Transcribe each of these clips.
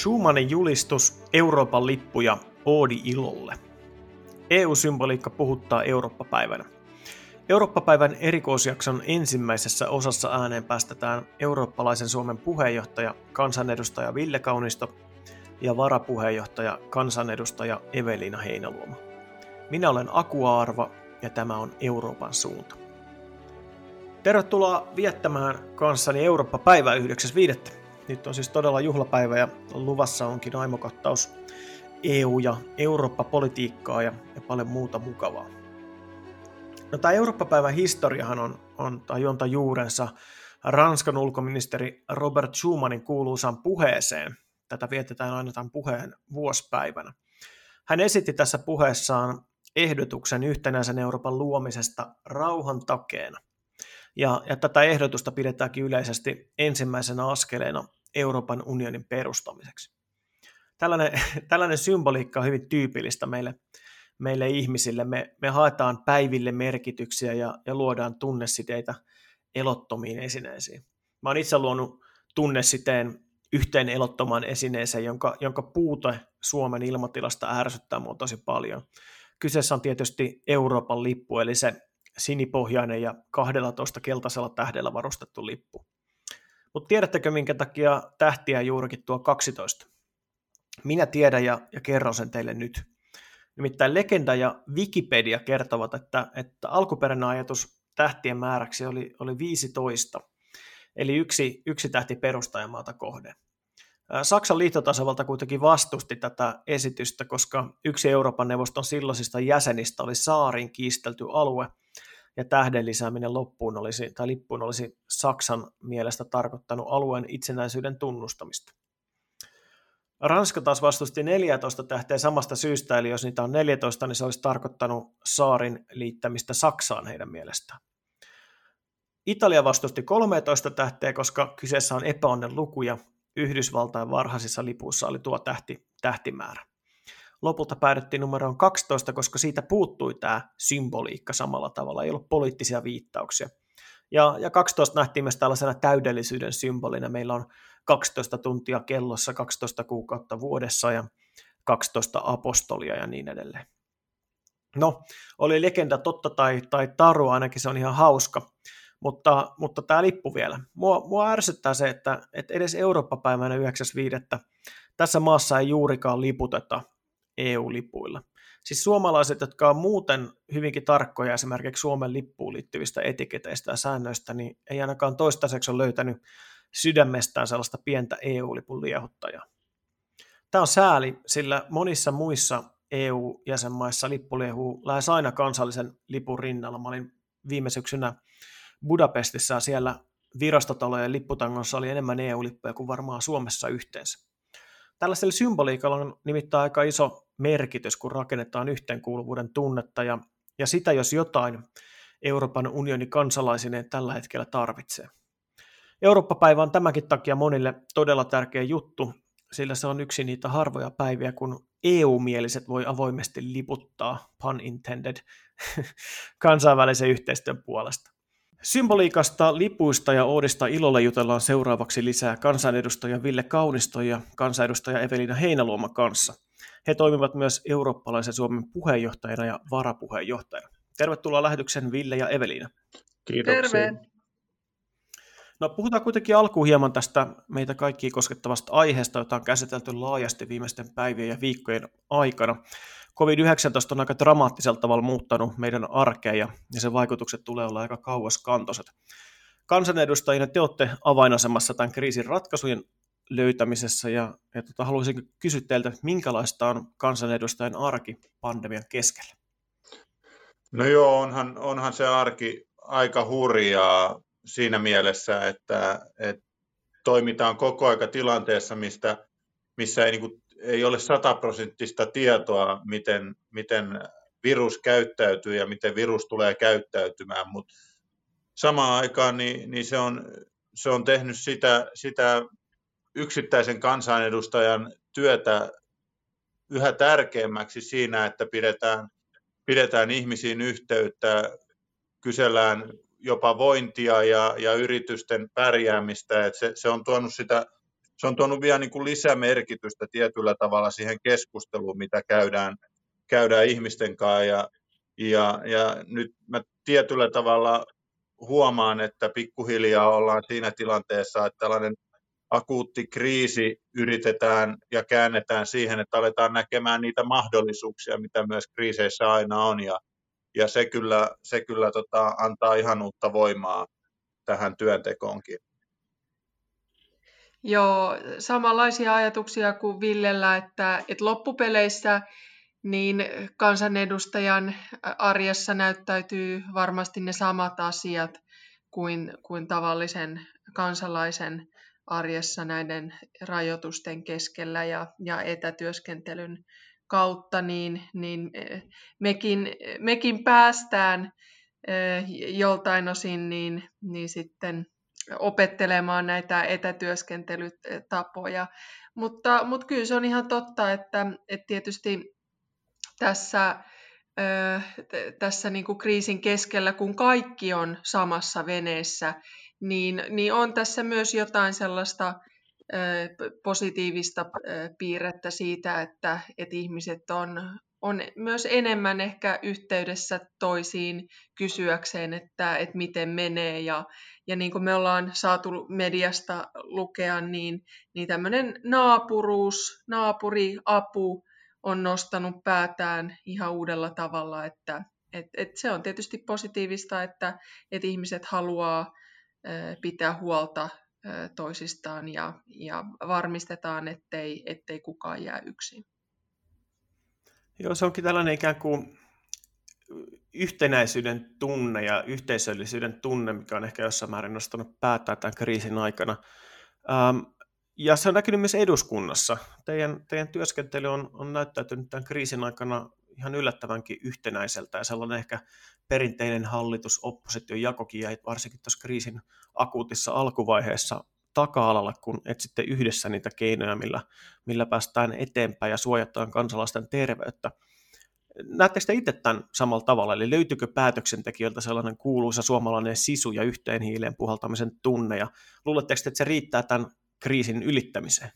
Schumannin julistus, Euroopan lippu ja Oodi ilolle. EU-symboliikka puhuttaa Eurooppa-päivänä. Eurooppa-päivän erikoisjakson ensimmäisessä osassa ääneen päästetään eurooppalaisen Suomen puheenjohtaja, kansanedustaja Ville Kaunisto ja varapuheenjohtaja, kansanedustaja Evelina Heinaluoma. Minä olen Aku Arva ja tämä on Euroopan suunta. Tervetuloa viettämään kanssani Eurooppa-päivää 9.5. Nyt on siis todella juhlapäivä ja luvassa onkin aimokattaus EU- ja Eurooppa-politiikkaa ja, ja paljon muuta mukavaa. No, tämä Eurooppa-päivän historiahan on, on tai juurensa Ranskan ulkoministeri Robert Schumanin kuuluisaan puheeseen. Tätä vietetään aina tämän puheen vuospäivänä. Hän esitti tässä puheessaan ehdotuksen yhtenäisen Euroopan luomisesta rauhan takeena. Ja, ja tätä ehdotusta pidetäänkin yleisesti ensimmäisenä askeleena Euroopan unionin perustamiseksi. Tällainen, tällainen symboliikka on hyvin tyypillistä meille, meille ihmisille. Me, me haetaan päiville merkityksiä ja, ja luodaan tunnesiteitä elottomiin esineisiin. Mä oon itse luonut tunnesiteen yhteen elottomaan esineeseen, jonka, jonka puute Suomen ilmatilasta ärsyttää mua tosi paljon. Kyseessä on tietysti Euroopan lippu, eli se sinipohjainen ja 12 keltaisella tähdellä varustettu lippu. Mutta tiedättekö, minkä takia tähtiä juurikin tuo 12? Minä tiedän ja, ja kerron sen teille nyt. Nimittäin legenda ja Wikipedia kertovat, että, että alkuperäinen ajatus tähtien määräksi oli, oli 15, eli yksi, yksi tähti perustajamaata kohden. Saksan liittotasavalta kuitenkin vastusti tätä esitystä, koska yksi Euroopan neuvoston silloisista jäsenistä oli saarin kiistelty alue, ja tähden lisääminen loppuun olisi, tai lippuun olisi Saksan mielestä tarkoittanut alueen itsenäisyyden tunnustamista. Ranska taas vastusti 14 tähteä samasta syystä, eli jos niitä on 14, niin se olisi tarkoittanut saarin liittämistä Saksaan heidän mielestään. Italia vastusti 13 tähteä, koska kyseessä on epäonnen luku ja Yhdysvaltain varhaisissa lipuissa oli tuo tähti, tähtimäärä lopulta päädyttiin numeroon 12, koska siitä puuttui tämä symboliikka samalla tavalla, ei ollut poliittisia viittauksia. Ja, ja 12 nähtiin myös tällaisena täydellisyyden symbolina. Meillä on 12 tuntia kellossa, 12 kuukautta vuodessa ja 12 apostolia ja niin edelleen. No, oli legenda totta tai, tai taru, ainakin se on ihan hauska. Mutta, mutta tämä lippu vielä. Mua, mua ärsyttää se, että, että edes Eurooppa-päivänä 9.5. tässä maassa ei juurikaan liputeta EU-lipuilla. Siis suomalaiset, jotka on muuten hyvinkin tarkkoja esimerkiksi Suomen lippuun liittyvistä etiketeistä ja säännöistä, niin ei ainakaan toistaiseksi ole löytänyt sydämestään sellaista pientä EU-lipun liehuttajaa. Tämä on sääli, sillä monissa muissa EU-jäsenmaissa lippu liehuu lähes aina kansallisen lipun rinnalla. Mä olin viime syksynä Budapestissa ja siellä virastotalojen lipputangossa oli enemmän EU-lippuja kuin varmaan Suomessa yhteensä. Tällaisella symboliikalla on nimittäin aika iso merkitys, kun rakennetaan yhteenkuuluvuuden tunnetta, ja, ja sitä jos jotain Euroopan unionin kansalaisineen tällä hetkellä tarvitsee. Eurooppa-päivä on tämänkin takia monille todella tärkeä juttu, sillä se on yksi niitä harvoja päiviä, kun EU-mieliset voi avoimesti liputtaa, pun intended, kansainvälisen yhteistyön puolesta. Symboliikasta, lipuista ja Oodista ilolle jutellaan seuraavaksi lisää kansanedustaja Ville Kaunisto ja kansanedustaja Evelina Heinaluoma kanssa. He toimivat myös eurooppalaisen Suomen puheenjohtajana ja varapuheenjohtajana. Tervetuloa lähetyksen Ville ja Evelina. Kiitoksia. Terve. No, puhutaan kuitenkin alkuun hieman tästä meitä kaikkia koskettavasta aiheesta, jota on käsitelty laajasti viimeisten päivien ja viikkojen aikana. COVID-19 on aika dramaattisella tavalla muuttanut meidän arkea ja, sen vaikutukset tulee olla aika kauaskantoiset. Kansanedustajina te olette avainasemassa tämän kriisin ratkaisujen löytämisessä ja, ja tota, haluaisin kysyä teiltä, minkälaista on kansanedustajan arki pandemian keskellä? No joo, onhan, onhan se arki aika hurjaa siinä mielessä, että, että toimitaan koko aika tilanteessa, mistä, missä ei, niin ei ole sataprosenttista tietoa, miten, miten virus käyttäytyy ja miten virus tulee käyttäytymään, mutta samaan aikaan niin, niin se, on, se on tehnyt sitä, sitä yksittäisen kansanedustajan työtä yhä tärkeämmäksi siinä, että pidetään, pidetään ihmisiin yhteyttä, kysellään jopa vointia ja, ja yritysten pärjäämistä. että se, se on tuonut sitä se on tuonut vielä niin kuin lisämerkitystä tietyllä tavalla siihen keskusteluun, mitä käydään, käydään ihmisten kanssa. Ja, ja, ja nyt mä tietyllä tavalla huomaan, että pikkuhiljaa ollaan siinä tilanteessa, että tällainen akuutti kriisi yritetään ja käännetään siihen, että aletaan näkemään niitä mahdollisuuksia, mitä myös kriiseissä aina on. Ja, ja se kyllä, se kyllä tota, antaa ihan uutta voimaa tähän työntekoonkin. Joo, samanlaisia ajatuksia kuin Villellä, että, että loppupeleissä niin kansanedustajan arjessa näyttäytyy varmasti ne samat asiat kuin, kuin tavallisen kansalaisen arjessa näiden rajoitusten keskellä ja, ja etätyöskentelyn kautta, niin, niin eh, mekin, mekin päästään eh, joltain osin niin, niin sitten opettelemaan näitä etätyöskentelytapoja. Mutta, mutta kyllä se on ihan totta, että, että tietysti tässä, tässä niin kuin kriisin keskellä, kun kaikki on samassa veneessä, niin, niin on tässä myös jotain sellaista positiivista piirrettä siitä, että, että ihmiset on, on myös enemmän ehkä yhteydessä toisiin kysyäkseen, että, että miten menee. Ja, ja niin kuin me ollaan saatu mediasta lukea, niin, niin tämmöinen naapuruus, naapuriapu on nostanut päätään ihan uudella tavalla, että et, et se on tietysti positiivista, että et ihmiset haluaa pitää huolta toisistaan ja, ja varmistetaan, ettei, ettei kukaan jää yksin. Joo, se onkin tällainen ikään kuin yhtenäisyyden tunne ja yhteisöllisyyden tunne, mikä on ehkä jossain määrin nostanut päätään tämän kriisin aikana. Ähm, ja se on näkynyt myös eduskunnassa. Teidän, teidän työskentely on, on näyttäytynyt tämän kriisin aikana ihan yllättävänkin yhtenäiseltä ja sellainen ehkä perinteinen hallitus-opposition jakokin jäi varsinkin tuossa kriisin akuutissa alkuvaiheessa taka-alalle, kun etsitte yhdessä niitä keinoja, millä, millä päästään eteenpäin ja suojataan kansalaisten terveyttä. Näettekö te itse tämän samalla tavalla, eli löytyykö päätöksentekijöiltä sellainen kuuluisa suomalainen sisu ja yhteen hiileen puhaltamisen tunne, ja luuletteko, että se riittää tämän kriisin ylittämiseen?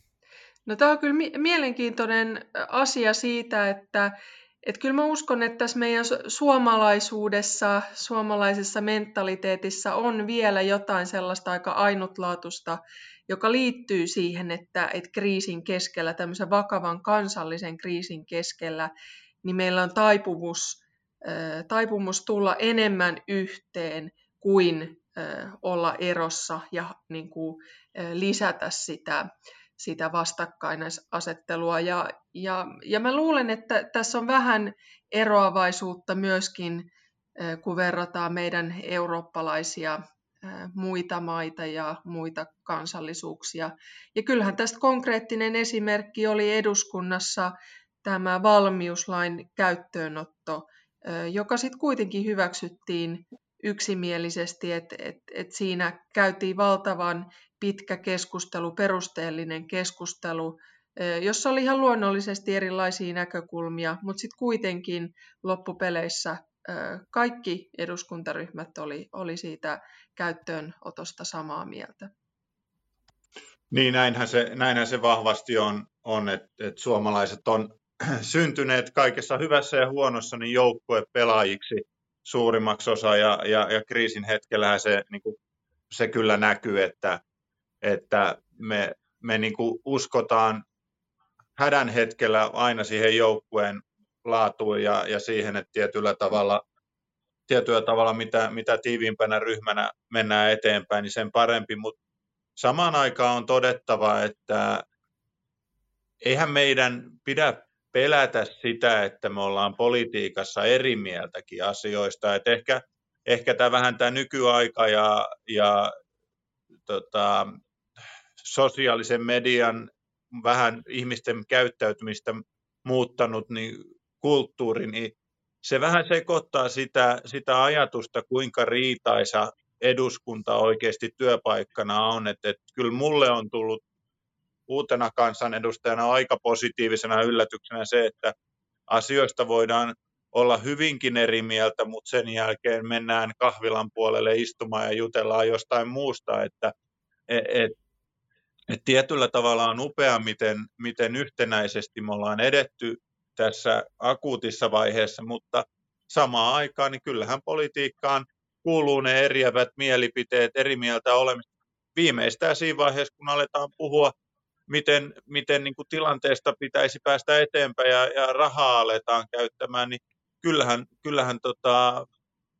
No tämä on kyllä mielenkiintoinen asia siitä, että et kyllä mä uskon, että tässä meidän suomalaisuudessa, suomalaisessa mentaliteetissa on vielä jotain sellaista aika ainutlaatuista, joka liittyy siihen, että, että kriisin keskellä, tämmöisen vakavan kansallisen kriisin keskellä, niin meillä on taipumus, taipumus tulla enemmän yhteen kuin olla erossa ja niin kuin, lisätä sitä sitä vastakkainasettelua. Ja, ja, ja mä luulen, että tässä on vähän eroavaisuutta myöskin, kun verrataan meidän eurooppalaisia muita maita ja muita kansallisuuksia. Ja kyllähän tästä konkreettinen esimerkki oli eduskunnassa tämä valmiuslain käyttöönotto, joka sitten kuitenkin hyväksyttiin yksimielisesti, että et, et siinä käytiin valtavan pitkä keskustelu, perusteellinen keskustelu, jossa oli ihan luonnollisesti erilaisia näkökulmia, mutta sitten kuitenkin loppupeleissä kaikki eduskuntaryhmät oli, oli siitä käyttöönotosta samaa mieltä. Niin, näinhän se, näinhän se vahvasti on, on että, että suomalaiset on syntyneet kaikessa hyvässä ja huonossa niin joukkuepelaajiksi suurimmaksi osa, ja, ja, ja kriisin hetkellähän se, niin kuin, se kyllä näkyy, että, että me, me niin kuin uskotaan hädän hetkellä aina siihen joukkueen laatuun ja, ja siihen, että tietyllä tavalla, tietyllä tavalla mitä, mitä tiiviimpänä ryhmänä mennään eteenpäin, niin sen parempi, mutta samaan aikaan on todettava, että eihän meidän pidä pelätä sitä, että me ollaan politiikassa eri mieltäkin asioista. Et ehkä, ehkä tämä vähän tämä nykyaika ja, ja tota, sosiaalisen median vähän ihmisten käyttäytymistä muuttanut niin kulttuuri, niin se vähän sekoittaa sitä, sitä ajatusta, kuinka riitaisa eduskunta oikeasti työpaikkana on. Että, että kyllä mulle on tullut uutena kansanedustajana aika positiivisena yllätyksenä se, että asioista voidaan olla hyvinkin eri mieltä, mutta sen jälkeen mennään kahvilan puolelle istumaan ja jutellaan jostain muusta, että et, Et tietyllä tavalla on upea, miten, miten yhtenäisesti me ollaan edetty tässä akuutissa vaiheessa, mutta samaan aikaan niin kyllähän politiikkaan kuuluu ne eriävät mielipiteet, eri mieltä olemista. Viimeistään siinä vaiheessa, kun aletaan puhua, miten, miten niin kuin tilanteesta pitäisi päästä eteenpäin ja, ja rahaa aletaan käyttämään, niin kyllähän, kyllähän tota,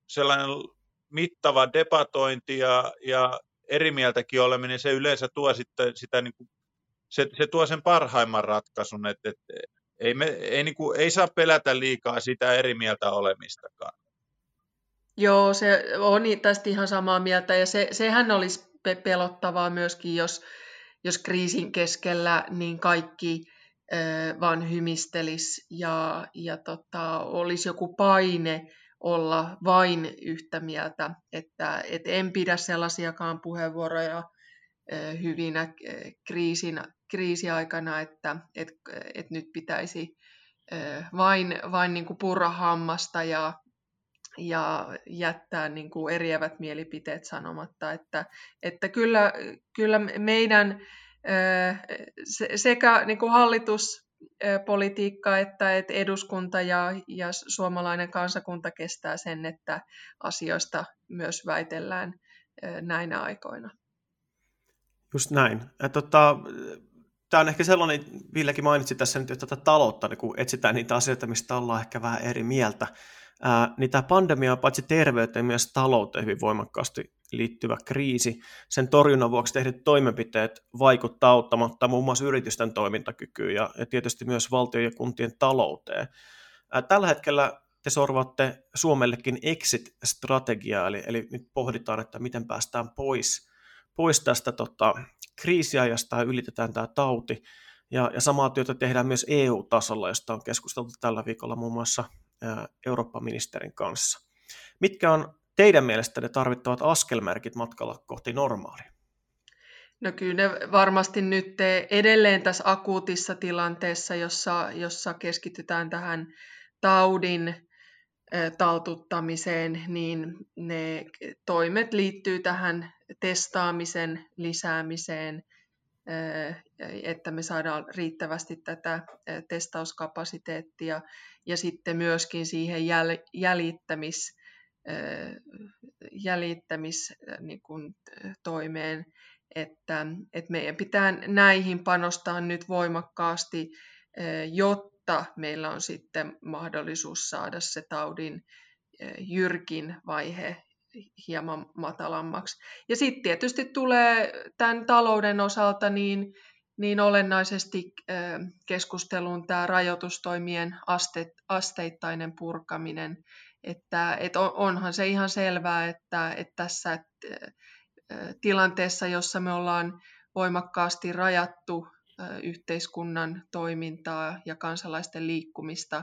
sellainen mittava debatointi ja, ja eri mieltäkin oleminen, se yleensä tuo sitten sitä, niin kuin, se, se tuo sen parhaimman ratkaisun, että, että ei, me, ei, niin kuin, ei saa pelätä liikaa sitä eri mieltä olemistakaan. Joo, se on tästä ihan samaa mieltä ja se, sehän olisi pelottavaa myöskin, jos, jos kriisin keskellä niin kaikki äh, vaan hymistelis ja, ja tota, olisi joku paine olla vain yhtä mieltä, että et en pidä sellaisiakaan puheenvuoroja hyvinä kriisin, kriisiaikana, että et, et nyt pitäisi vain, vain niin kuin purra hammasta ja, ja jättää niin kuin eriävät mielipiteet sanomatta, että, että kyllä, kyllä meidän sekä niin kuin että, että eduskunta ja, ja suomalainen kansakunta kestää sen, että asioista myös väitellään näinä aikoina. Just näin. tota, tämä on ehkä sellainen, Villekin mainitsi tässä nyt, että tätä taloutta, niin kun etsitään niitä asioita, mistä ollaan ehkä vähän eri mieltä, ää, niin tämä pandemia on paitsi terveyteen myös talouteen hyvin voimakkaasti liittyvä kriisi. Sen torjunnan vuoksi tehdyt toimenpiteet vaikuttaa auttamatta muun muassa yritysten toimintakykyyn ja, ja tietysti myös valtion ja kuntien talouteen. Ää, tällä hetkellä te sorvaatte Suomellekin exit-strategiaa, eli, eli nyt pohditaan, että miten päästään pois, pois tästä tota, kriisiajasta ja ylitetään tämä tauti. Ja, ja samaa työtä tehdään myös EU-tasolla, josta on keskusteltu tällä viikolla muun muassa Eurooppa-ministerin kanssa. Mitkä on teidän mielestänne tarvittavat askelmerkit matkalla kohti normaalia? No kyllä ne varmasti nyt edelleen tässä akuutissa tilanteessa, jossa, jossa keskitytään tähän taudin taltuttamiseen, niin ne toimet liittyy tähän testaamisen lisäämiseen, että me saadaan riittävästi tätä testauskapasiteettia ja sitten myöskin siihen jäl- jäljittämis, niin että, että meidän pitää näihin panostaa nyt voimakkaasti, jotta meillä on sitten mahdollisuus saada se taudin jyrkin vaihe hieman matalammaksi. Ja sitten tietysti tulee tämän talouden osalta niin, niin olennaisesti keskusteluun tämä rajoitustoimien aste, asteittainen purkaminen, että et onhan se ihan selvää, että, että tässä tilanteessa, jossa me ollaan voimakkaasti rajattu yhteiskunnan toimintaa ja kansalaisten liikkumista,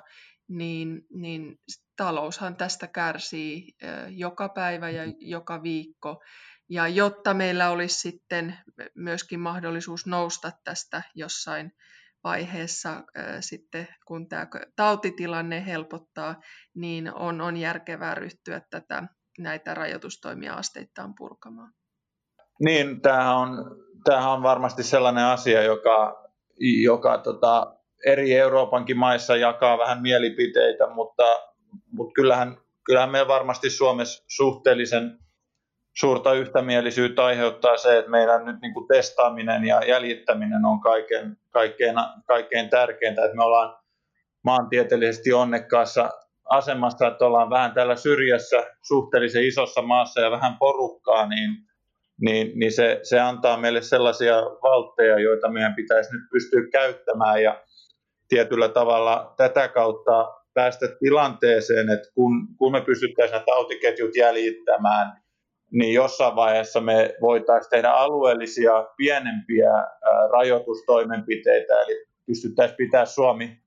niin, niin taloushan tästä kärsii joka päivä ja joka viikko. Ja jotta meillä olisi sitten myöskin mahdollisuus nousta tästä jossain vaiheessa sitten, kun tämä tautitilanne helpottaa, niin on, on järkevää ryhtyä tätä, näitä rajoitustoimia asteittain purkamaan. Niin, tämähän on, tämähän on varmasti sellainen asia, joka, joka tota, eri Euroopankin maissa jakaa vähän mielipiteitä, mutta, mutta kyllähän, kyllähän me varmasti Suomessa suhteellisen suurta yhtämielisyyttä aiheuttaa se, että meidän nyt niin kuin testaaminen ja jäljittäminen on kaikkein, kaikkein, kaikkein tärkeintä, että me ollaan maantieteellisesti onnekkaassa asemassa, että ollaan vähän täällä syrjässä suhteellisen isossa maassa ja vähän porukkaa, niin, niin, niin se, se antaa meille sellaisia valtteja, joita meidän pitäisi nyt pystyä käyttämään. Ja tietyllä tavalla tätä kautta päästä tilanteeseen, että kun, kun me pystyttäisiin nämä tautiketjut jäljittämään, niin jossain vaiheessa me voitaisiin tehdä alueellisia pienempiä rajoitustoimenpiteitä, eli pystyttäisiin pitää Suomi,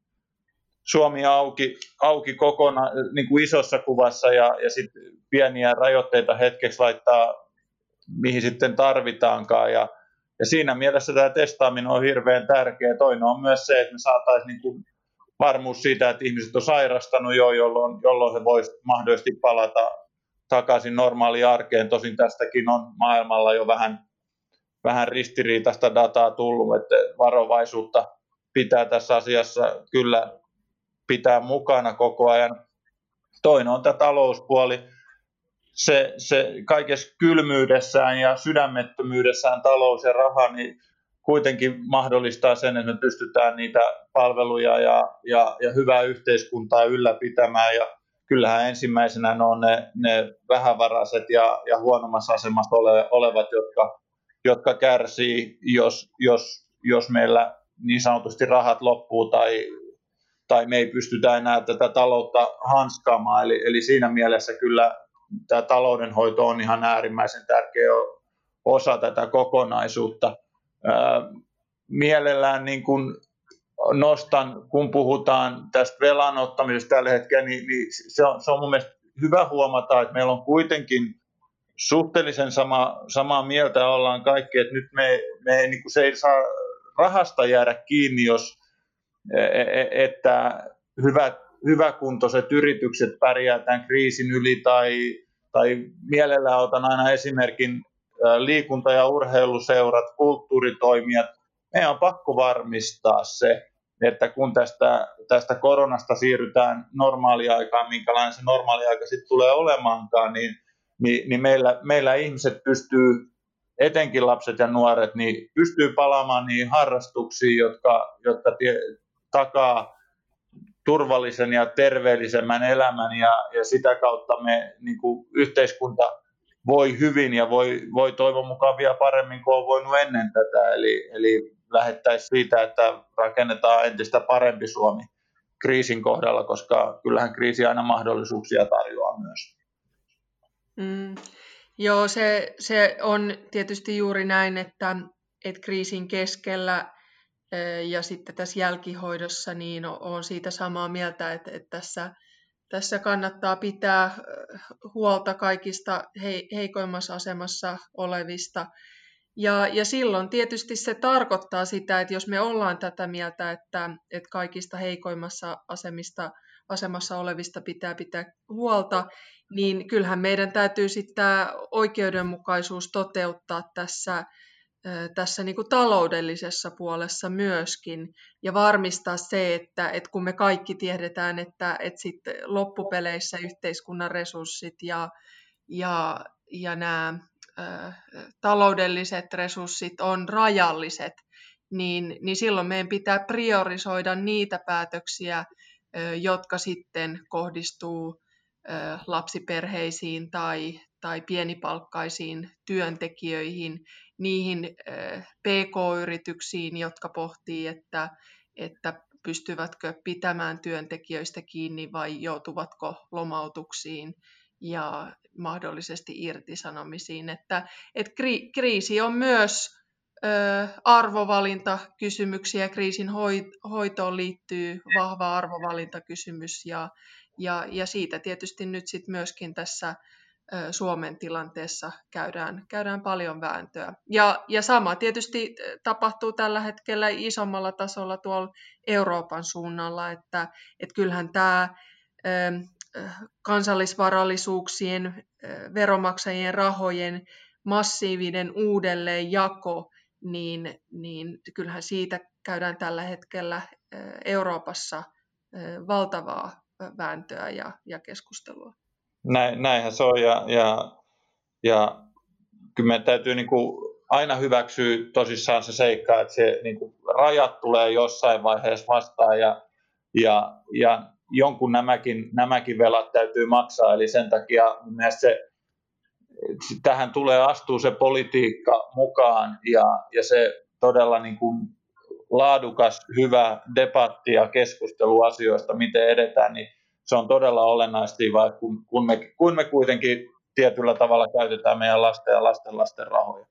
Suomi auki, auki kokonaan niin kuin isossa kuvassa ja, ja sitten pieniä rajoitteita hetkeksi laittaa, mihin sitten tarvitaankaan. Ja, ja siinä mielessä tämä testaaminen on hirveän tärkeä. Toinen on myös se, että me saataisiin niin kuin varmuus siitä, että ihmiset on sairastanut jo, jolloin, jolloin he voisivat mahdollisesti palata takaisin normaaliin arkeen. Tosin tästäkin on maailmalla jo vähän, vähän ristiriitaista dataa tullut, että varovaisuutta pitää tässä asiassa kyllä pitää mukana koko ajan. Toinen on tämä talouspuoli. Se, se kaikessa kylmyydessään ja sydämettömyydessään talous ja raha, niin kuitenkin mahdollistaa sen, että me pystytään niitä palveluja ja, ja, ja hyvää yhteiskuntaa ylläpitämään. Ja kyllähän ensimmäisenä ne on ne, ne vähävaraiset ja, ja huonommassa asemassa ole, olevat, jotka, jotka kärsii, jos, jos, jos meillä niin sanotusti rahat loppuu tai, tai me ei pystytä enää tätä taloutta hanskaamaan. Eli, eli siinä mielessä kyllä tämä taloudenhoito on ihan äärimmäisen tärkeä osa tätä kokonaisuutta. Mielellään niin kuin nostan, kun puhutaan tästä velan ottamisesta tällä hetkellä, niin, niin se, on, se on mun mielestä hyvä huomata, että meillä on kuitenkin suhteellisen sama, samaa mieltä ollaan kaikki, että nyt me, me niin kuin se ei saa rahasta jäädä kiinni, jos e, e, että hyvät, hyväkuntoiset yritykset pärjää tämän kriisin yli tai, tai mielellään otan aina esimerkin liikunta- ja urheiluseurat, kulttuuritoimijat, meidän on pakko varmistaa se, että kun tästä, tästä koronasta siirrytään normaaliaikaan, minkälainen se normaaliaika sitten tulee olemaankaan, niin, niin, niin meillä, meillä ihmiset pystyy, etenkin lapset ja nuoret, niin pystyy palaamaan niihin harrastuksiin, jotka, jotka tie, takaa turvallisen ja terveellisemmän elämän ja, ja sitä kautta me niin kuin yhteiskunta voi hyvin ja voi, voi toivon mukaan vielä paremmin kuin on voinut ennen tätä. Eli, eli lähettäisiin siitä, että rakennetaan entistä parempi Suomi kriisin kohdalla, koska kyllähän kriisi aina mahdollisuuksia tarjoaa myös. Mm, joo, se, se on tietysti juuri näin, että, että kriisin keskellä ja sitten tässä jälkihoidossa niin on siitä samaa mieltä, että, että tässä tässä kannattaa pitää huolta kaikista heikoimmassa asemassa olevista. Ja, ja silloin tietysti se tarkoittaa sitä, että jos me ollaan tätä mieltä, että, että kaikista heikoimmassa asemista, asemassa olevista pitää pitää huolta, niin kyllähän meidän täytyy sitten tämä oikeudenmukaisuus toteuttaa tässä tässä niin kuin taloudellisessa puolessa myöskin ja varmistaa se, että, että kun me kaikki tiedetään, että, että sit loppupeleissä yhteiskunnan resurssit ja, ja, ja nämä ä, taloudelliset resurssit on rajalliset, niin, niin silloin meidän pitää priorisoida niitä päätöksiä, jotka sitten kohdistuu lapsiperheisiin tai, tai pienipalkkaisiin työntekijöihin niihin PK-yrityksiin, jotka pohtii, että, että pystyvätkö pitämään työntekijöistä kiinni vai joutuvatko lomautuksiin ja mahdollisesti irtisanomisiin. Että, että kriisi on myös arvovalintakysymyksiä. Kriisin hoitoon liittyy vahva arvovalintakysymys ja, ja, ja siitä tietysti nyt sit myöskin tässä Suomen tilanteessa käydään, käydään paljon vääntöä. Ja, ja sama tietysti tapahtuu tällä hetkellä isommalla tasolla tuolla Euroopan suunnalla, että, että kyllähän tämä kansallisvarallisuuksien, veromaksajien rahojen massiivinen uudelleenjako, niin, niin kyllähän siitä käydään tällä hetkellä Euroopassa valtavaa vääntöä ja, ja keskustelua näin, näinhän se on ja, ja, ja kyllä meidän täytyy niin kuin aina hyväksyä tosissaan se seikka, että se niin kuin rajat tulee jossain vaiheessa vastaan ja, ja, ja jonkun nämäkin, nämäkin velat täytyy maksaa, eli sen takia se, tähän tulee astua se politiikka mukaan ja, ja se todella niin kuin laadukas, hyvä debatti ja keskustelu asioista, miten edetään, niin se on todella olennaista, vai kun, kun, me, kun me kuitenkin tietyllä tavalla käytetään meidän lasten ja lasten lasten rahoja.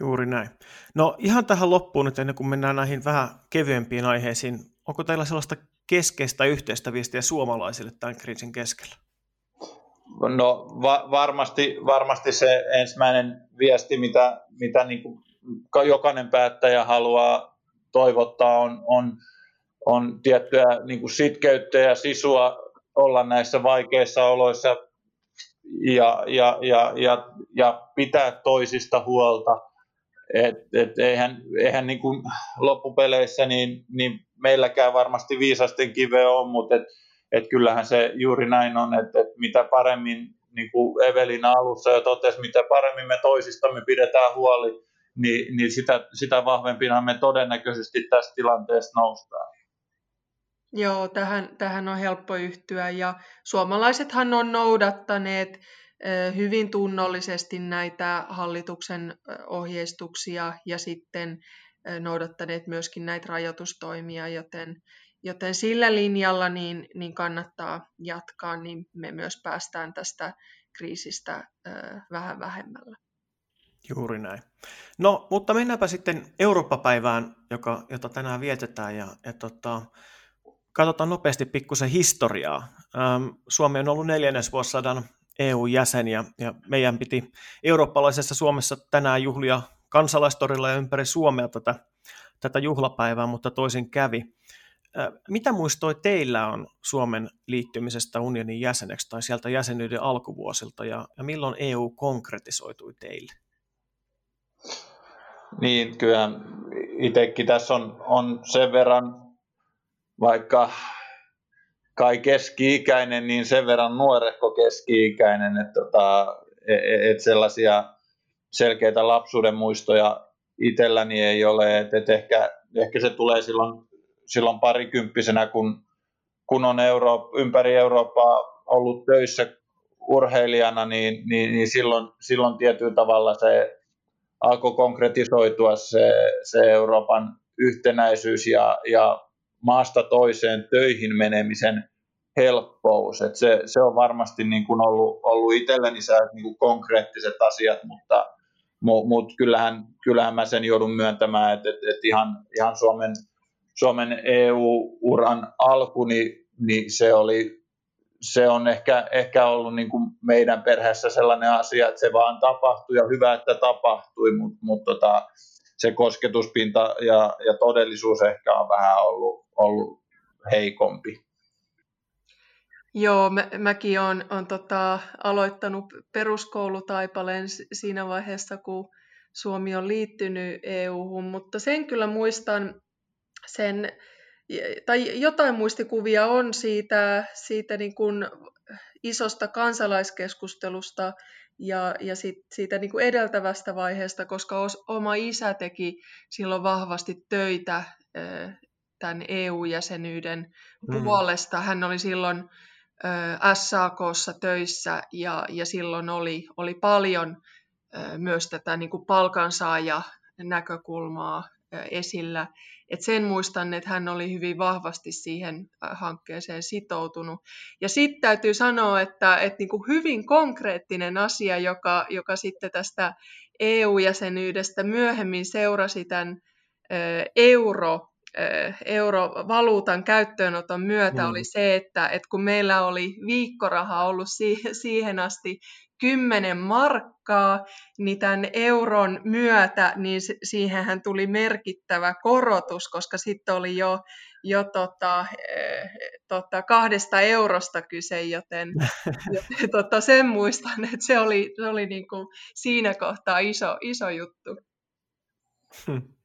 Juuri näin. No ihan tähän loppuun nyt ennen kuin mennään näihin vähän kevyempiin aiheisiin. Onko teillä sellaista keskeistä yhteistä viestiä suomalaisille tämän kriisin keskellä? No va- varmasti, varmasti se ensimmäinen viesti, mitä, mitä niin kuin jokainen päättäjä haluaa toivottaa, on, on on tiettyä niin kuin sitkeyttä ja sisua olla näissä vaikeissa oloissa ja, ja, ja, ja, ja pitää toisista huolta. Et, et eihän eihän niin kuin loppupeleissä niin, niin meilläkään varmasti viisasten kive on, mutta et, et kyllähän se juuri näin on, että et mitä paremmin, niin kuin Evelina alussa jo totesi, mitä paremmin me toisistamme pidetään huoli, niin, niin sitä, sitä vahvempina me todennäköisesti tästä tilanteesta noustaan. Joo, tähän, tähän on helppo yhtyä ja suomalaisethan on noudattaneet hyvin tunnollisesti näitä hallituksen ohjeistuksia ja sitten noudattaneet myöskin näitä rajoitustoimia, joten, joten sillä linjalla niin, niin kannattaa jatkaa, niin me myös päästään tästä kriisistä vähän vähemmällä. Juuri näin. No, mutta mennäänpä sitten Eurooppa-päivään, joka, jota tänään vietetään. Ja, ja tota, katsotaan nopeasti pikkusen historiaa. Ähm, Suomi on ollut neljännesvuosisadan EU-jäsen ja, ja meidän piti eurooppalaisessa Suomessa tänään juhlia kansalaistorilla ja ympäri Suomea tätä, tätä juhlapäivää, mutta toisin kävi. Äh, mitä muistoi teillä on Suomen liittymisestä unionin jäseneksi tai sieltä jäsenyyden alkuvuosilta ja, ja milloin EU konkretisoitui teille? Niin, kyllä itsekin tässä on, on sen verran, vaikka kai keski-ikäinen, niin sen verran nuorekko keski-ikäinen, että tota, et, e, et sellaisia selkeitä lapsuuden muistoja itselläni ei ole, että et ehkä, ehkä se tulee silloin, silloin parikymppisenä, kun, kun on Euro, ympäri Eurooppaa ollut töissä urheilijana, niin, niin, niin silloin, silloin tietyllä tavalla se alkoi konkretisoitua se, se Euroopan yhtenäisyys ja, ja maasta toiseen töihin menemisen helppous. Et se, se on varmasti niin kuin ollut, ollut itselleni se niin kuin konkreettiset asiat, mutta mut, mut kyllähän, kyllähän mä sen joudun myöntämään, että et, et ihan, ihan Suomen, Suomen EU-uran alku, niin, niin se oli se on ehkä, ehkä ollut niin kuin meidän perheessä sellainen asia, että se vaan tapahtui ja hyvä, että tapahtui, mutta mut tota, se kosketuspinta ja, ja todellisuus ehkä on vähän ollut, ollut heikompi. Joo, mä, mäkin olen on tota, aloittanut peruskoulutaipaleen siinä vaiheessa, kun Suomi on liittynyt EU-hun, mutta sen kyllä muistan sen tai jotain muistikuvia on siitä, siitä niin kuin isosta kansalaiskeskustelusta ja, ja sit, siitä niin kuin edeltävästä vaiheesta, koska os, oma isä teki silloin vahvasti töitä tämän EU-jäsenyyden mm. puolesta. Hän oli silloin SAKssa töissä ja, ja silloin oli, oli paljon myös tätä niin kuin palkansaaja näkökulmaa esillä. Et sen muistan, että hän oli hyvin vahvasti siihen hankkeeseen sitoutunut. Ja sitten täytyy sanoa, että, että niin kuin hyvin konkreettinen asia, joka, joka sitten tästä EU-jäsenyydestä myöhemmin seurasi tämän euro eurovaluutan käyttöönoton myötä mm. oli se, että, että kun meillä oli viikkoraha ollut siihen asti 10 markkaa, niin tämän euron myötä niin siihenhän tuli merkittävä korotus, koska sitten oli jo, jo tota, eh, tota, kahdesta eurosta kyse, joten, joten tota, sen muistan, että se oli, se oli niin kuin siinä kohtaa iso, iso juttu.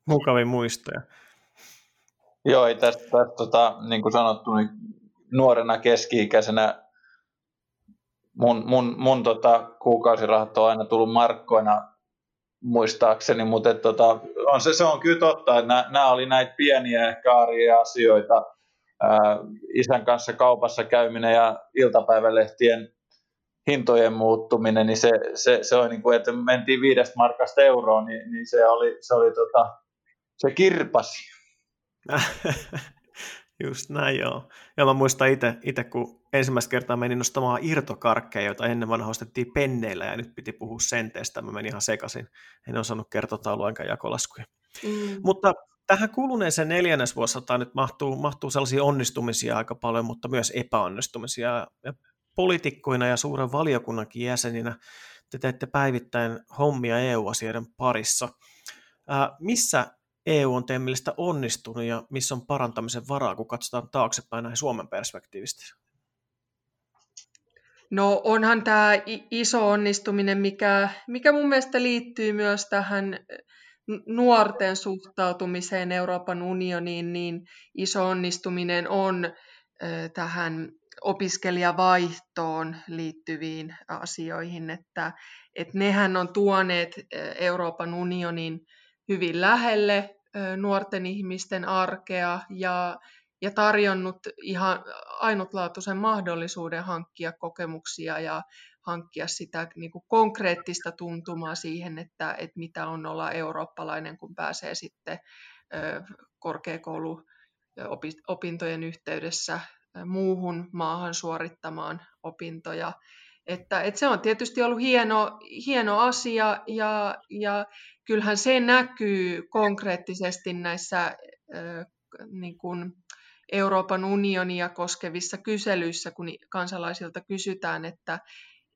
Mukavin muistoja. Joo, ei tästä, tästä tota, niin kuin sanottu, niin nuorena keski-ikäisenä mun, mun, mun tota, kuukausirahat on aina tullut markkoina muistaakseni, mutta et, tota, on se, se on kyllä totta, että nämä oli näitä pieniä ehkä asioita, ää, isän kanssa kaupassa käyminen ja iltapäivälehtien hintojen muuttuminen, niin se, se, se on niin kuin, että mentiin viidestä markasta euroon, niin, niin se oli, se oli tota, se kirpasi. Just näin, joo. Ja mä muistan itse, kun ensimmäistä kertaa menin nostamaan irtokarkkeja, joita ennen vanha ostettiin penneillä, ja nyt piti puhua senteistä. Mä menin ihan sekaisin. En osannut kertotaulua enkä jakolaskuja. Mm. Mutta tähän kuluneeseen neljännesvuosisataan nyt mahtuu, mahtuu sellaisia onnistumisia aika paljon, mutta myös epäonnistumisia. Ja poliitikkoina ja suuren valiokunnankin jäseninä te teette päivittäin hommia EU-asioiden parissa. Ää, missä EU on teidän mielestä onnistunut ja missä on parantamisen varaa, kun katsotaan taaksepäin näin Suomen perspektiivistä? No onhan tämä iso onnistuminen, mikä, mikä mun mielestä liittyy myös tähän nuorten suhtautumiseen Euroopan unioniin, niin iso onnistuminen on tähän opiskelijavaihtoon liittyviin asioihin, että, että nehän on tuoneet Euroopan unionin hyvin lähelle nuorten ihmisten arkea ja, ja tarjonnut ihan ainutlaatuisen mahdollisuuden hankkia kokemuksia ja hankkia sitä niin kuin konkreettista tuntumaa siihen, että, että mitä on olla eurooppalainen, kun pääsee sitten korkeakouluopintojen yhteydessä muuhun maahan suorittamaan opintoja. Että, että se on tietysti ollut hieno, hieno asia ja, ja kyllähän se näkyy konkreettisesti näissä äh, niin kuin Euroopan unionia koskevissa kyselyissä, kun kansalaisilta kysytään, että,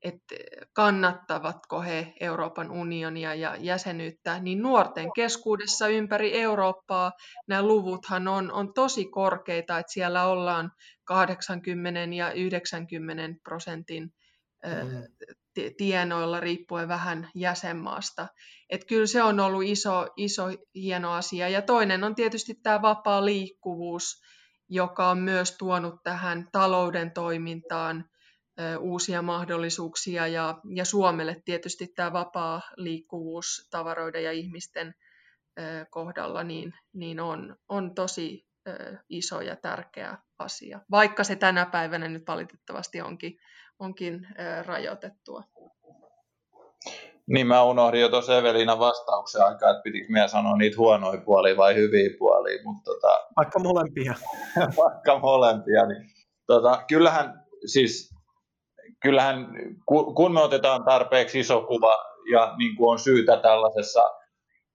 että kannattavatko he Euroopan unionia ja jäsenyyttä, niin nuorten keskuudessa ympäri Eurooppaa nämä luvuthan on, on tosi korkeita, että siellä ollaan 80 ja 90 prosentin. Tienoilla riippuen vähän jäsenmaasta. Että kyllä se on ollut iso, iso hieno asia. Ja toinen on tietysti tämä vapaa liikkuvuus, joka on myös tuonut tähän talouden toimintaan uusia mahdollisuuksia ja, ja Suomelle tietysti tämä vapaa liikkuvuus tavaroiden ja ihmisten kohdalla niin, niin on, on tosi iso ja tärkeä asia, vaikka se tänä päivänä nyt valitettavasti onkin, onkin rajoitettua. Niin mä unohdin jo tuossa Evelinan vastauksen aikaa, että pitikö minä sanoa niitä huonoja puolia vai hyviä puolia. Mutta tota, vaikka molempia. vaikka molempia, niin tota, kyllähän siis kyllähän kun me otetaan tarpeeksi iso kuva ja niin kuin on syytä tällaisessa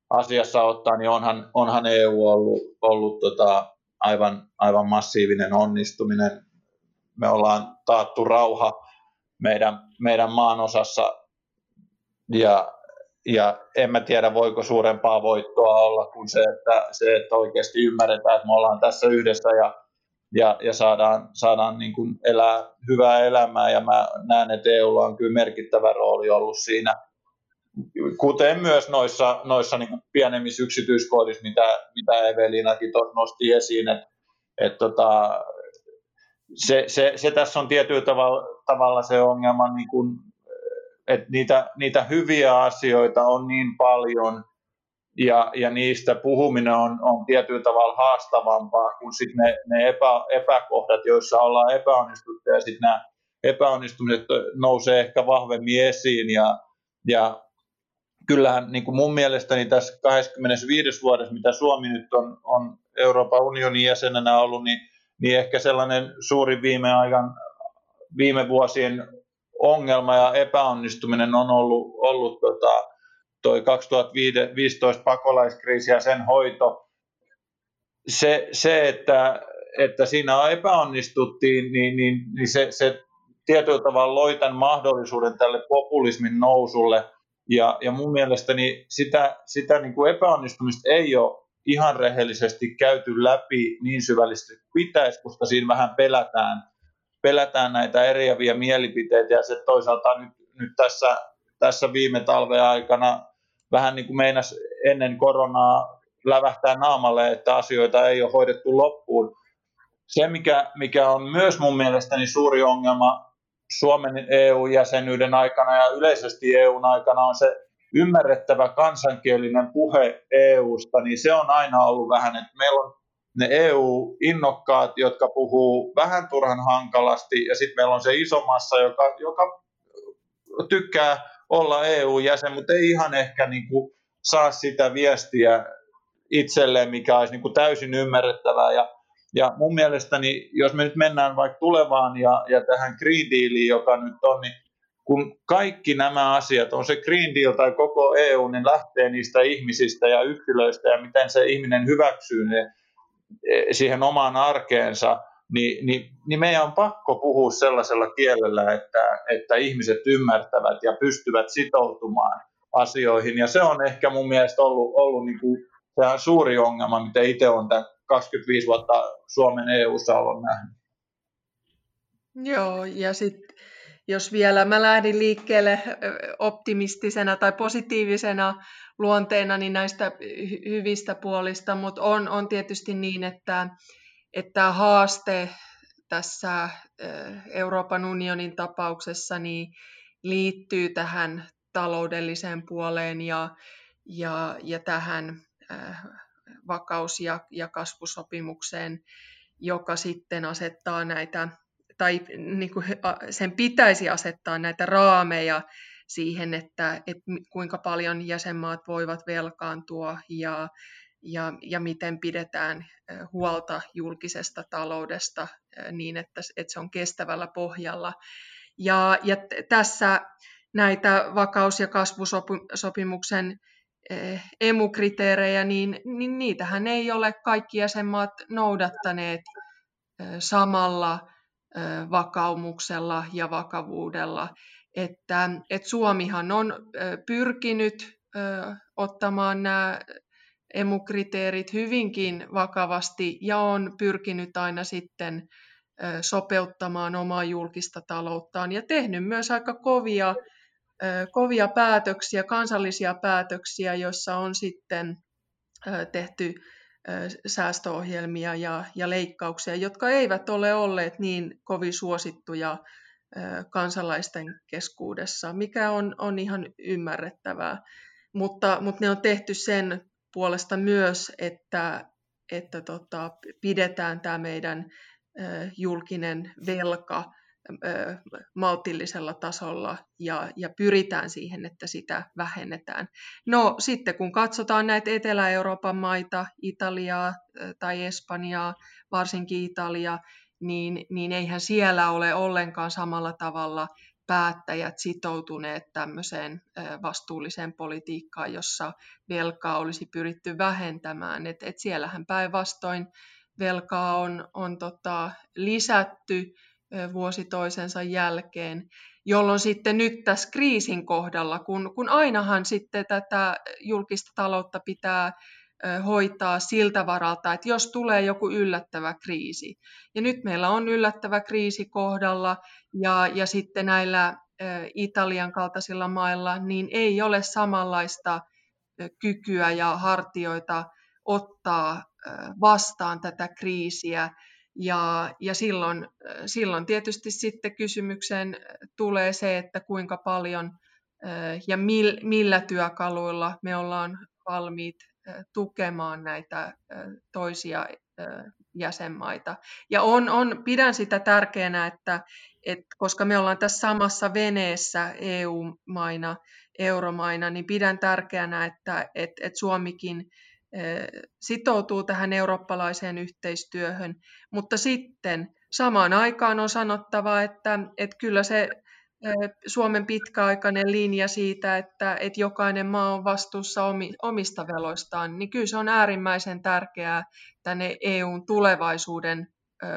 asiassa ottaa, niin onhan, onhan EU ollut, ollut tota, aivan, aivan massiivinen onnistuminen. Me ollaan taattu rauha meidän, meidän maanosassa ja, ja en mä tiedä, voiko suurempaa voittoa olla kuin se, että, se, että oikeasti ymmärretään, että me ollaan tässä yhdessä ja ja, ja saadaan, saadaan niin kuin elää hyvää elämää. Ja mä näen, että EUlla on kyllä merkittävä rooli ollut siinä, kuten myös noissa, noissa niin kuin pienemmissä yksityiskohdissa, mitä, mitä Evelinakin nosti esiin, että et tota, se, se, se, tässä on tietyllä tavalla, tavalla se ongelma, niin kuin, että niitä, niitä hyviä asioita on niin paljon, ja, ja niistä puhuminen on, on tietyllä tavalla haastavampaa kuin sit ne, ne epä, epäkohdat, joissa ollaan epäonnistuttu ja sitten nämä epäonnistumiset nousee ehkä vahvemmin esiin ja, ja kyllähän niin kuin mun mielestäni tässä 25 vuodessa, mitä Suomi nyt on, on Euroopan unionin jäsenenä ollut, niin, niin ehkä sellainen suuri viime ajan, viime vuosien ongelma ja epäonnistuminen on ollut, ollut tota, toi 2015 pakolaiskriisi ja sen hoito, se, se että, että siinä epäonnistuttiin, niin, niin, niin se, se tietyllä tavalla loi tämän mahdollisuuden tälle populismin nousulle. Ja, ja mun mielestäni sitä, sitä niin kuin epäonnistumista ei ole ihan rehellisesti käyty läpi niin syvällisesti pitäisi, koska siinä vähän pelätään, pelätään näitä eriäviä mielipiteitä ja se toisaalta nyt, nyt tässä, tässä viime talven aikana vähän niin kuin meinas ennen koronaa lävähtää naamalle, että asioita ei ole hoidettu loppuun. Se, mikä, mikä on myös mun mielestäni suuri ongelma Suomen EU-jäsenyyden aikana ja yleisesti EUn aikana on se ymmärrettävä kansankielinen puhe EUsta, niin se on aina ollut vähän, että meillä on ne EU-innokkaat, jotka puhuu vähän turhan hankalasti, ja sitten meillä on se iso massa, joka, joka tykkää olla EU-jäsen, mutta ei ihan ehkä niin kuin saa sitä viestiä itselleen, mikä olisi niin kuin täysin ymmärrettävää. Ja, ja mun mielestäni, jos me nyt mennään vaikka tulevaan ja, ja tähän Green Dealiin, joka nyt on, niin kun kaikki nämä asiat, on se Green Deal tai koko EU, niin lähtee niistä ihmisistä ja yksilöistä ja miten se ihminen hyväksyy ne siihen omaan arkeensa, niin, niin, niin meidän on pakko puhua sellaisella kielellä, että, että ihmiset ymmärtävät ja pystyvät sitoutumaan asioihin. Ja se on ehkä mun mielestä ollut, ollut niin kuin suuri ongelma, mitä itse olen tämän 25 vuotta Suomen EU-ssa ollut nähnyt. Joo, ja sitten jos vielä mä lähdin liikkeelle optimistisena tai positiivisena luonteena niin näistä hyvistä puolista, mutta on, on tietysti niin, että, että haaste tässä Euroopan unionin tapauksessa niin liittyy tähän taloudelliseen puoleen ja, ja, ja tähän vakaus- ja, ja kasvusopimukseen, joka sitten asettaa näitä, tai niin kuin sen pitäisi asettaa näitä raameja siihen, että, että kuinka paljon jäsenmaat voivat velkaantua ja, ja, ja miten pidetään huolta julkisesta taloudesta niin, että, että se on kestävällä pohjalla. Ja, ja tässä näitä vakaus- ja kasvusopimuksen emukriteerejä, niin, niin niitähän ei ole kaikki jäsenmaat noudattaneet samalla vakaumuksella ja vakavuudella. Että, että Suomihan on pyrkinyt ottamaan nämä emukriteerit hyvinkin vakavasti ja on pyrkinyt aina sitten sopeuttamaan omaa julkista talouttaan ja tehnyt myös aika kovia, kovia päätöksiä, kansallisia päätöksiä, joissa on sitten tehty säästöohjelmia ja, ja leikkauksia, jotka eivät ole olleet niin kovin suosittuja kansalaisten keskuudessa, mikä on, on ihan ymmärrettävää. Mutta, mutta ne on tehty sen puolesta myös, että, että tota, pidetään tämä meidän julkinen velka maltillisella tasolla ja, ja pyritään siihen, että sitä vähennetään. No sitten kun katsotaan näitä Etelä-Euroopan maita, Italiaa tai Espanjaa, varsinkin Italia, niin, niin eihän siellä ole ollenkaan samalla tavalla päättäjät sitoutuneet tämmöiseen vastuulliseen politiikkaan, jossa velkaa olisi pyritty vähentämään. Et, et siellähän päinvastoin velkaa on, on tota, lisätty vuosi toisensa jälkeen, jolloin sitten nyt tässä kriisin kohdalla, kun, kun ainahan sitten tätä julkista taloutta pitää hoitaa siltä varalta, että jos tulee joku yllättävä kriisi. Ja nyt meillä on yllättävä kriisi kohdalla ja, ja sitten näillä Italian kaltaisilla mailla niin ei ole samanlaista kykyä ja hartioita ottaa vastaan tätä kriisiä. Ja, ja silloin, silloin tietysti sitten kysymykseen tulee se, että kuinka paljon ja millä työkaluilla me ollaan valmiit tukemaan näitä toisia jäsenmaita. Ja on, on, pidän sitä tärkeänä, että, että koska me ollaan tässä samassa veneessä EU-maina, euromaina, niin pidän tärkeänä, että, että, että Suomikin sitoutuu tähän eurooppalaiseen yhteistyöhön, mutta sitten samaan aikaan on sanottava, että, että kyllä se Suomen pitkäaikainen linja siitä, että, että jokainen maa on vastuussa omista veloistaan, niin kyllä se on äärimmäisen tärkeää tänne EUn tulevaisuuden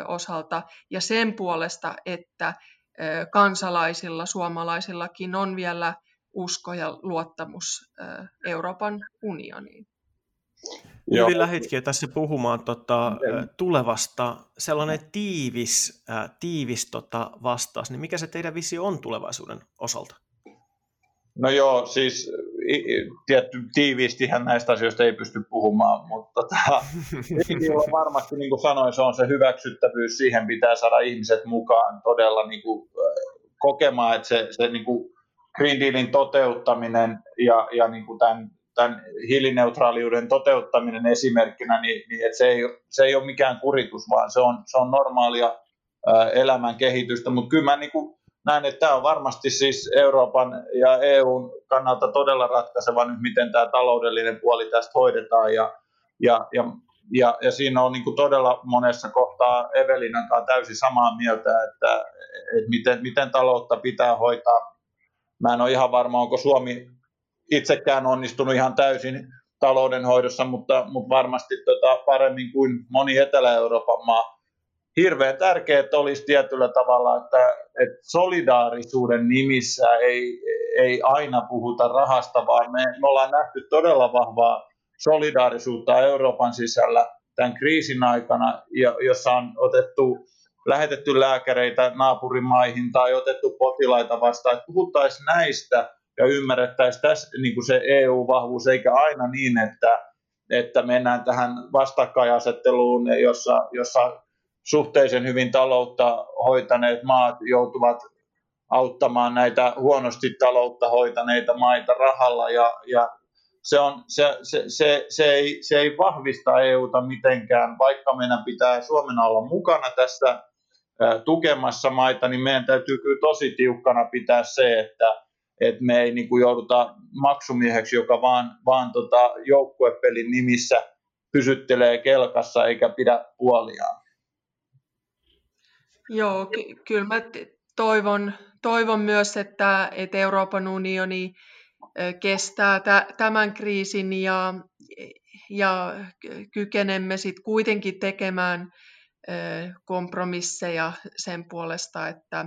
osalta ja sen puolesta, että kansalaisilla, suomalaisillakin on vielä usko ja luottamus Euroopan unioniin. Joo. Hyvin lähditkin tässä puhumaan tota, tulevasta. Sellainen tiivis, äh, tiivis tota, vastaus, niin mikä se teidän visio on tulevaisuuden osalta? No joo, siis tietty tiiviistihän näistä asioista ei pysty puhumaan, mutta tota, on varmasti, niin kuin sanoin, se on se hyväksyttävyys, siihen pitää saada ihmiset mukaan todella niin kuin, kokemaan, että se, se niin kuin Green Dealin toteuttaminen ja, ja niin kuin tämän tämän hiilineutraaliuden toteuttaminen esimerkkinä, niin, niin että se, ei, se ei ole mikään kuritus, vaan se on, se on normaalia elämän kehitystä. Mutta kyllä mä niin näen, että tämä on varmasti siis Euroopan ja EUn kannalta todella ratkaiseva nyt, miten tämä taloudellinen puoli tästä hoidetaan. Ja, ja, ja, ja, ja siinä on niin todella monessa kohtaa Evelinan kanssa täysin samaa mieltä, että, että miten, miten taloutta pitää hoitaa. Mä en ole ihan varma, onko Suomi itsekään onnistunut ihan täysin taloudenhoidossa, mutta, mutta varmasti tota paremmin kuin moni Etelä-Euroopan maa. Hirveän tärkeää olisi tietyllä tavalla, että, että solidaarisuuden nimissä ei, ei aina puhuta rahasta, vaan me, me ollaan nähty todella vahvaa solidaarisuutta Euroopan sisällä tämän kriisin aikana, jossa on otettu lähetetty lääkäreitä naapurimaihin tai otettu potilaita vastaan, että puhuttaisiin näistä ja ymmärrettäisiin tässä niin kuin se EU-vahvuus, eikä aina niin, että, että mennään tähän vastakkainasetteluun, jossa, jossa suhteellisen hyvin taloutta hoitaneet maat joutuvat auttamaan näitä huonosti taloutta hoitaneita maita rahalla. Ja, ja se, on, se, se, se, se, ei, se ei vahvista EUta mitenkään, vaikka meidän pitää Suomena olla mukana tässä tukemassa maita, niin meidän täytyy kyllä tosi tiukkana pitää se, että, että me ei niin kuin jouduta maksumieheksi, joka vaan, vaan tota joukkuepelin nimissä pysyttelee kelkassa eikä pidä puoliaan. Joo, ky- kyllä mä toivon, toivon myös, että, että Euroopan unioni kestää tämän kriisin ja, ja kykenemme sitten kuitenkin tekemään kompromisseja sen puolesta, että,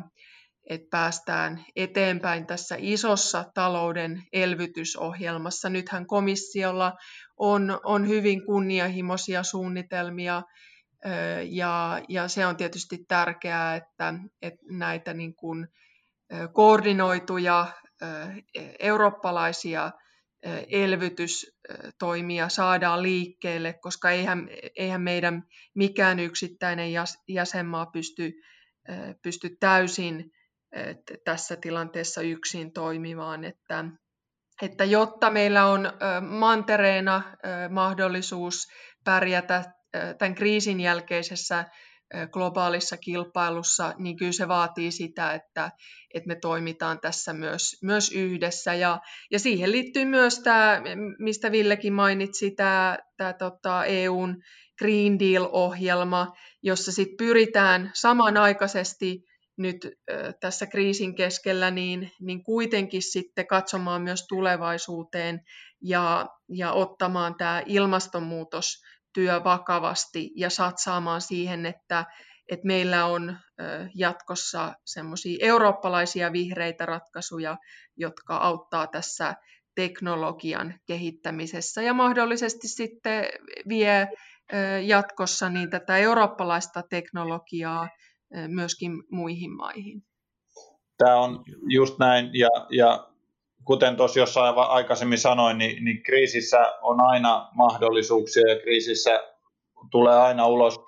että päästään eteenpäin tässä isossa talouden elvytysohjelmassa. Nythän komissiolla on, on hyvin kunnianhimoisia suunnitelmia ja, ja se on tietysti tärkeää, että, että näitä niin kuin koordinoituja eurooppalaisia elvytystoimia saadaan liikkeelle, koska eihän, eihän meidän mikään yksittäinen jäsenmaa pysty, pysty täysin tässä tilanteessa yksin toimimaan, että, että jotta meillä on mantereena mahdollisuus pärjätä tämän kriisin jälkeisessä globaalissa kilpailussa, niin kyllä se vaatii sitä, että, että me toimitaan tässä myös, myös yhdessä. Ja, ja siihen liittyy myös tämä, mistä Villekin mainitsi, tämä, tämä tota EUn Green Deal-ohjelma, jossa sit pyritään samanaikaisesti nyt tässä kriisin keskellä, niin, niin kuitenkin sitten katsomaan myös tulevaisuuteen ja, ja ottamaan tämä ilmastonmuutos työ vakavasti ja satsaamaan siihen, että, että meillä on jatkossa semmoisia eurooppalaisia vihreitä ratkaisuja, jotka auttaa tässä teknologian kehittämisessä ja mahdollisesti sitten vie jatkossa niin tätä eurooppalaista teknologiaa myöskin muihin maihin. Tämä on just näin, ja, ja kuten tuossa jossain aikaisemmin sanoin, niin, niin kriisissä on aina mahdollisuuksia ja kriisissä tulee aina ulos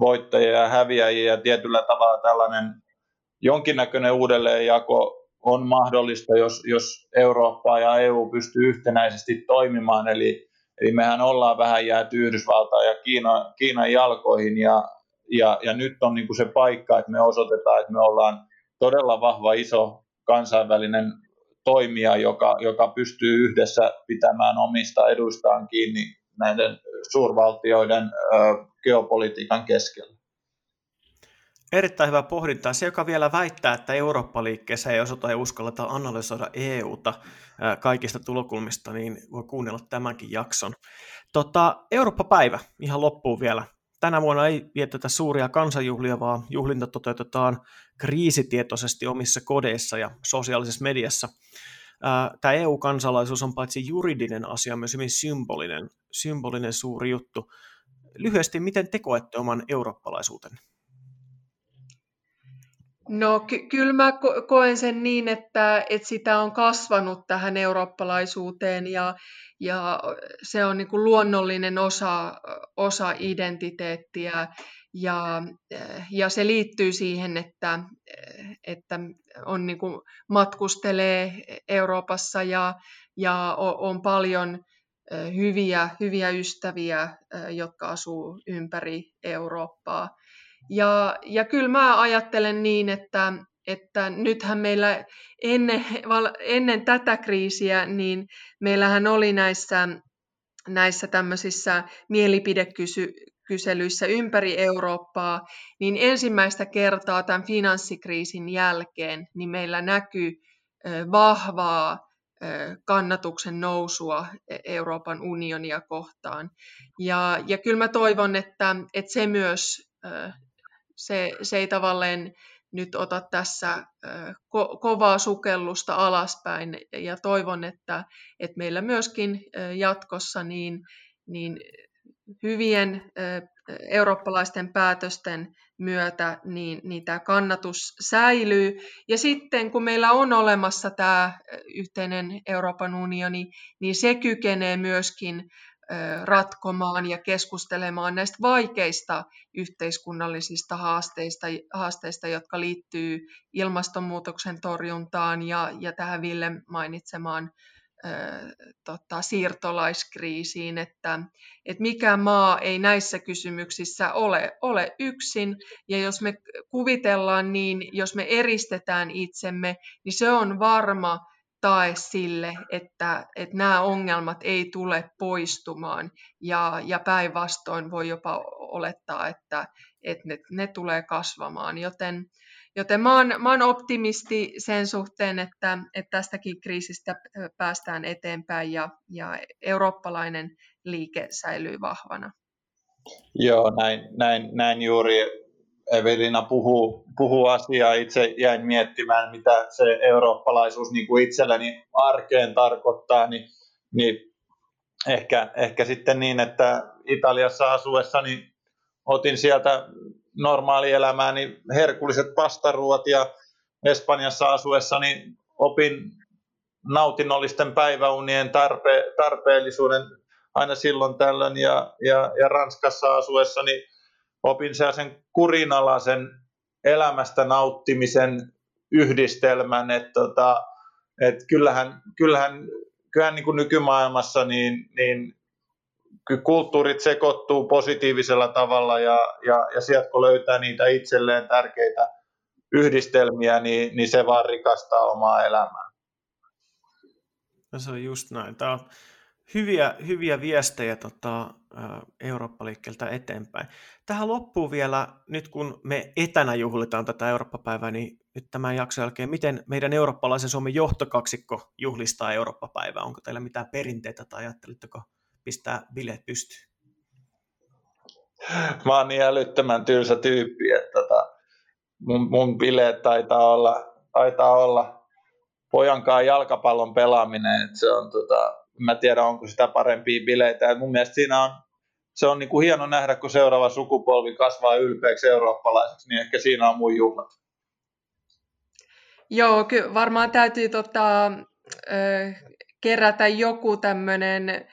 voittajia ja häviäjiä ja tietyllä tavalla tällainen jonkinnäköinen uudelleenjako on mahdollista, jos, jos Eurooppa ja EU pystyy yhtenäisesti toimimaan. Eli, eli mehän ollaan vähän jääty Yhdysvaltain ja Kiina, Kiinan jalkoihin ja, ja, ja nyt on niin kuin se paikka, että me osoitetaan, että me ollaan todella vahva iso kansainvälinen toimija, joka, joka pystyy yhdessä pitämään omista eduistaan kiinni näiden suurvaltioiden ö, geopolitiikan keskellä. Erittäin hyvä pohdinta. Se, joka vielä väittää, että Eurooppa-liikkeessä ei osata ja uskalleta analysoida EUta kaikista tulokulmista, niin voi kuunnella tämänkin jakson. Tota, Eurooppa-päivä ihan loppuun vielä. Tänä vuonna ei vietetä suuria kansanjuhlia, vaan juhlinta toteutetaan kriisitietoisesti omissa kodeissa ja sosiaalisessa mediassa. Tämä EU-kansalaisuus on paitsi juridinen asia, myös hyvin symbolinen, symbolinen suuri juttu. Lyhyesti, miten te koette oman eurooppalaisuutenne? No ky- kyllä mä ko- koen sen niin, että, että sitä on kasvanut tähän eurooppalaisuuteen ja, ja se on niin kuin luonnollinen osa, osa identiteettiä ja, ja se liittyy siihen, että, että on niin kuin matkustelee Euroopassa ja, ja on paljon hyviä, hyviä ystäviä, jotka asuu ympäri Eurooppaa. Ja, ja kyllä mä ajattelen niin, että, että nythän meillä ennen, ennen tätä kriisiä, niin meillähän oli näissä, näissä tämmöisissä mielipidekyselyissä ympäri Eurooppaa, niin ensimmäistä kertaa tämän finanssikriisin jälkeen, niin meillä näkyy vahvaa kannatuksen nousua e-, Euroopan unionia kohtaan. Ja, ja kyllä mä toivon, että, että se myös se, se ei tavallaan nyt ota tässä ko- kovaa sukellusta alaspäin ja toivon, että, että meillä myöskin jatkossa niin, niin hyvien eurooppalaisten päätösten myötä niin, niin tämä kannatus säilyy. Ja sitten kun meillä on olemassa tämä yhteinen Euroopan unioni, niin se kykenee myöskin ratkomaan ja keskustelemaan näistä vaikeista yhteiskunnallisista haasteista, haasteista jotka liittyy ilmastonmuutoksen torjuntaan ja, ja tähän Ville mainitsemaan tota, siirtolaiskriisiin, että, että mikä maa ei näissä kysymyksissä ole, ole yksin, ja jos me kuvitellaan niin, jos me eristetään itsemme, niin se on varma tae sille, että, että nämä ongelmat ei tule poistumaan, ja, ja päinvastoin voi jopa olettaa, että, että ne, ne tulee kasvamaan, joten Joten mä oon, mä oon optimisti sen suhteen, että, että tästäkin kriisistä päästään eteenpäin ja, ja eurooppalainen liike säilyy vahvana. Joo, näin, näin, näin juuri Evelina puhuu, puhuu asiaa. Itse jäin miettimään, mitä se eurooppalaisuus niin kuin itselleni arkeen tarkoittaa, niin, niin ehkä, ehkä sitten niin, että Italiassa asuessani otin sieltä normaalielämääni herkulliset pastaruot ja Espanjassa asuessani opin nautinnollisten päiväunien tarpe, tarpeellisuuden aina silloin tällöin ja, ja, ja Ranskassa asuessani opin sellaisen kurinalaisen elämästä nauttimisen yhdistelmän, että tota, et kyllähän, kyllähän, kyllähän niin kuin nykymaailmassa niin, niin kulttuurit sekoittuu positiivisella tavalla ja, ja, ja sieltä kun löytää niitä itselleen tärkeitä yhdistelmiä, niin, niin se vaan rikastaa omaa elämää. No se on just näin. Tämä on hyviä, hyviä viestejä tota, Eurooppa-liikkeeltä eteenpäin. Tähän loppuu vielä, nyt kun me etänä juhlitaan tätä Eurooppa-päivää, niin nyt tämän jakson jälkeen, miten meidän eurooppalaisen Suomen johtokaksikko juhlistaa Eurooppa-päivää? Onko teillä mitään perinteitä tai ajattelitteko pistää bileet pystyyn? Mä oon niin älyttömän tylsä tyyppi, että tota, mun, mun bileet taitaa olla, taitaa olla pojankaan jalkapallon pelaaminen. Että se on, tota, mä tiedän, onko sitä parempia bileitä. Et mun mielestä siinä on, se on niin kuin hieno nähdä, kun seuraava sukupolvi kasvaa ylpeäksi eurooppalaiseksi, niin ehkä siinä on mun juhlat. Joo, kyllä varmaan täytyy tota, kerätä joku tämmöinen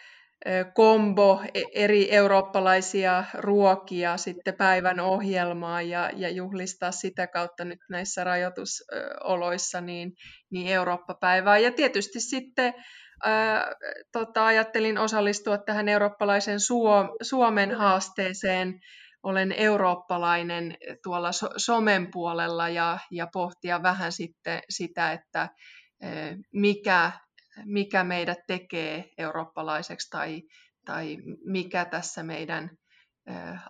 kombo e, eri eurooppalaisia ruokia sitten päivän ohjelmaan ja, ja juhlistaa sitä kautta nyt näissä rajoitusoloissa niin, niin Eurooppa-päivää. Ja tietysti sitten ää, tota, ajattelin osallistua tähän eurooppalaisen Suo, Suomen haasteeseen. Olen eurooppalainen tuolla so, somen puolella ja, ja pohtia vähän sitten sitä, että mikä mikä meidät tekee eurooppalaiseksi tai, tai mikä tässä meidän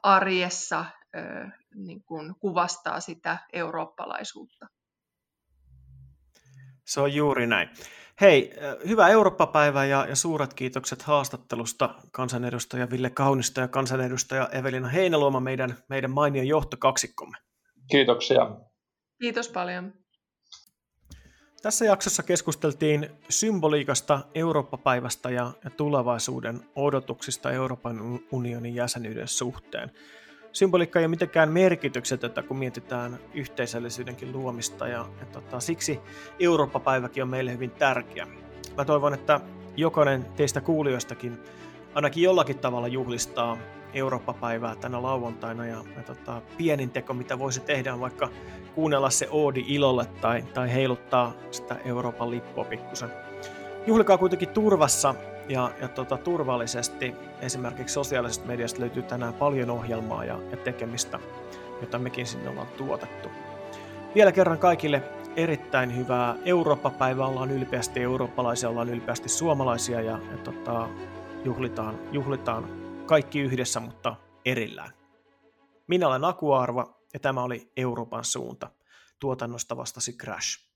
arjessa niin kuin kuvastaa sitä eurooppalaisuutta. Se on juuri näin. Hei, hyvää Eurooppa-päivää ja, ja suuret kiitokset haastattelusta kansanedustaja Ville Kaunista ja kansanedustaja Evelina Heinaluoma, meidän, meidän mainion johtokaksikkomme. Kiitoksia. Kiitos paljon. Tässä jaksossa keskusteltiin symboliikasta, Eurooppa-päivästä ja, tulevaisuuden odotuksista Euroopan unionin jäsenyyden suhteen. Symboliikka ei ole mitenkään merkityksetöntä, kun mietitään yhteisöllisyydenkin luomista ja, ja tota, siksi Eurooppa-päiväkin on meille hyvin tärkeä. Mä toivon, että jokainen teistä kuulijoistakin ainakin jollakin tavalla juhlistaa Eurooppa-päivää tänä lauantaina ja, ja tota, pienin teko, mitä voisi tehdä, on vaikka kuunnella se Oodi ilolle tai, tai heiluttaa sitä Euroopan lippua pikkusen. Juhlikaa kuitenkin turvassa ja, ja tota, turvallisesti. Esimerkiksi sosiaalisesta mediasta löytyy tänään paljon ohjelmaa ja, ja tekemistä, jota mekin sinne ollaan tuotettu. Vielä kerran kaikille erittäin hyvää Eurooppa-päivää. Ollaan ylpeästi eurooppalaisia, ollaan ylpeästi suomalaisia ja, ja tota, juhlitaan, juhlitaan kaikki yhdessä, mutta erillään. Minä olen Aku Arva ja tämä oli Euroopan suunta. Tuotannosta vastasi Crash.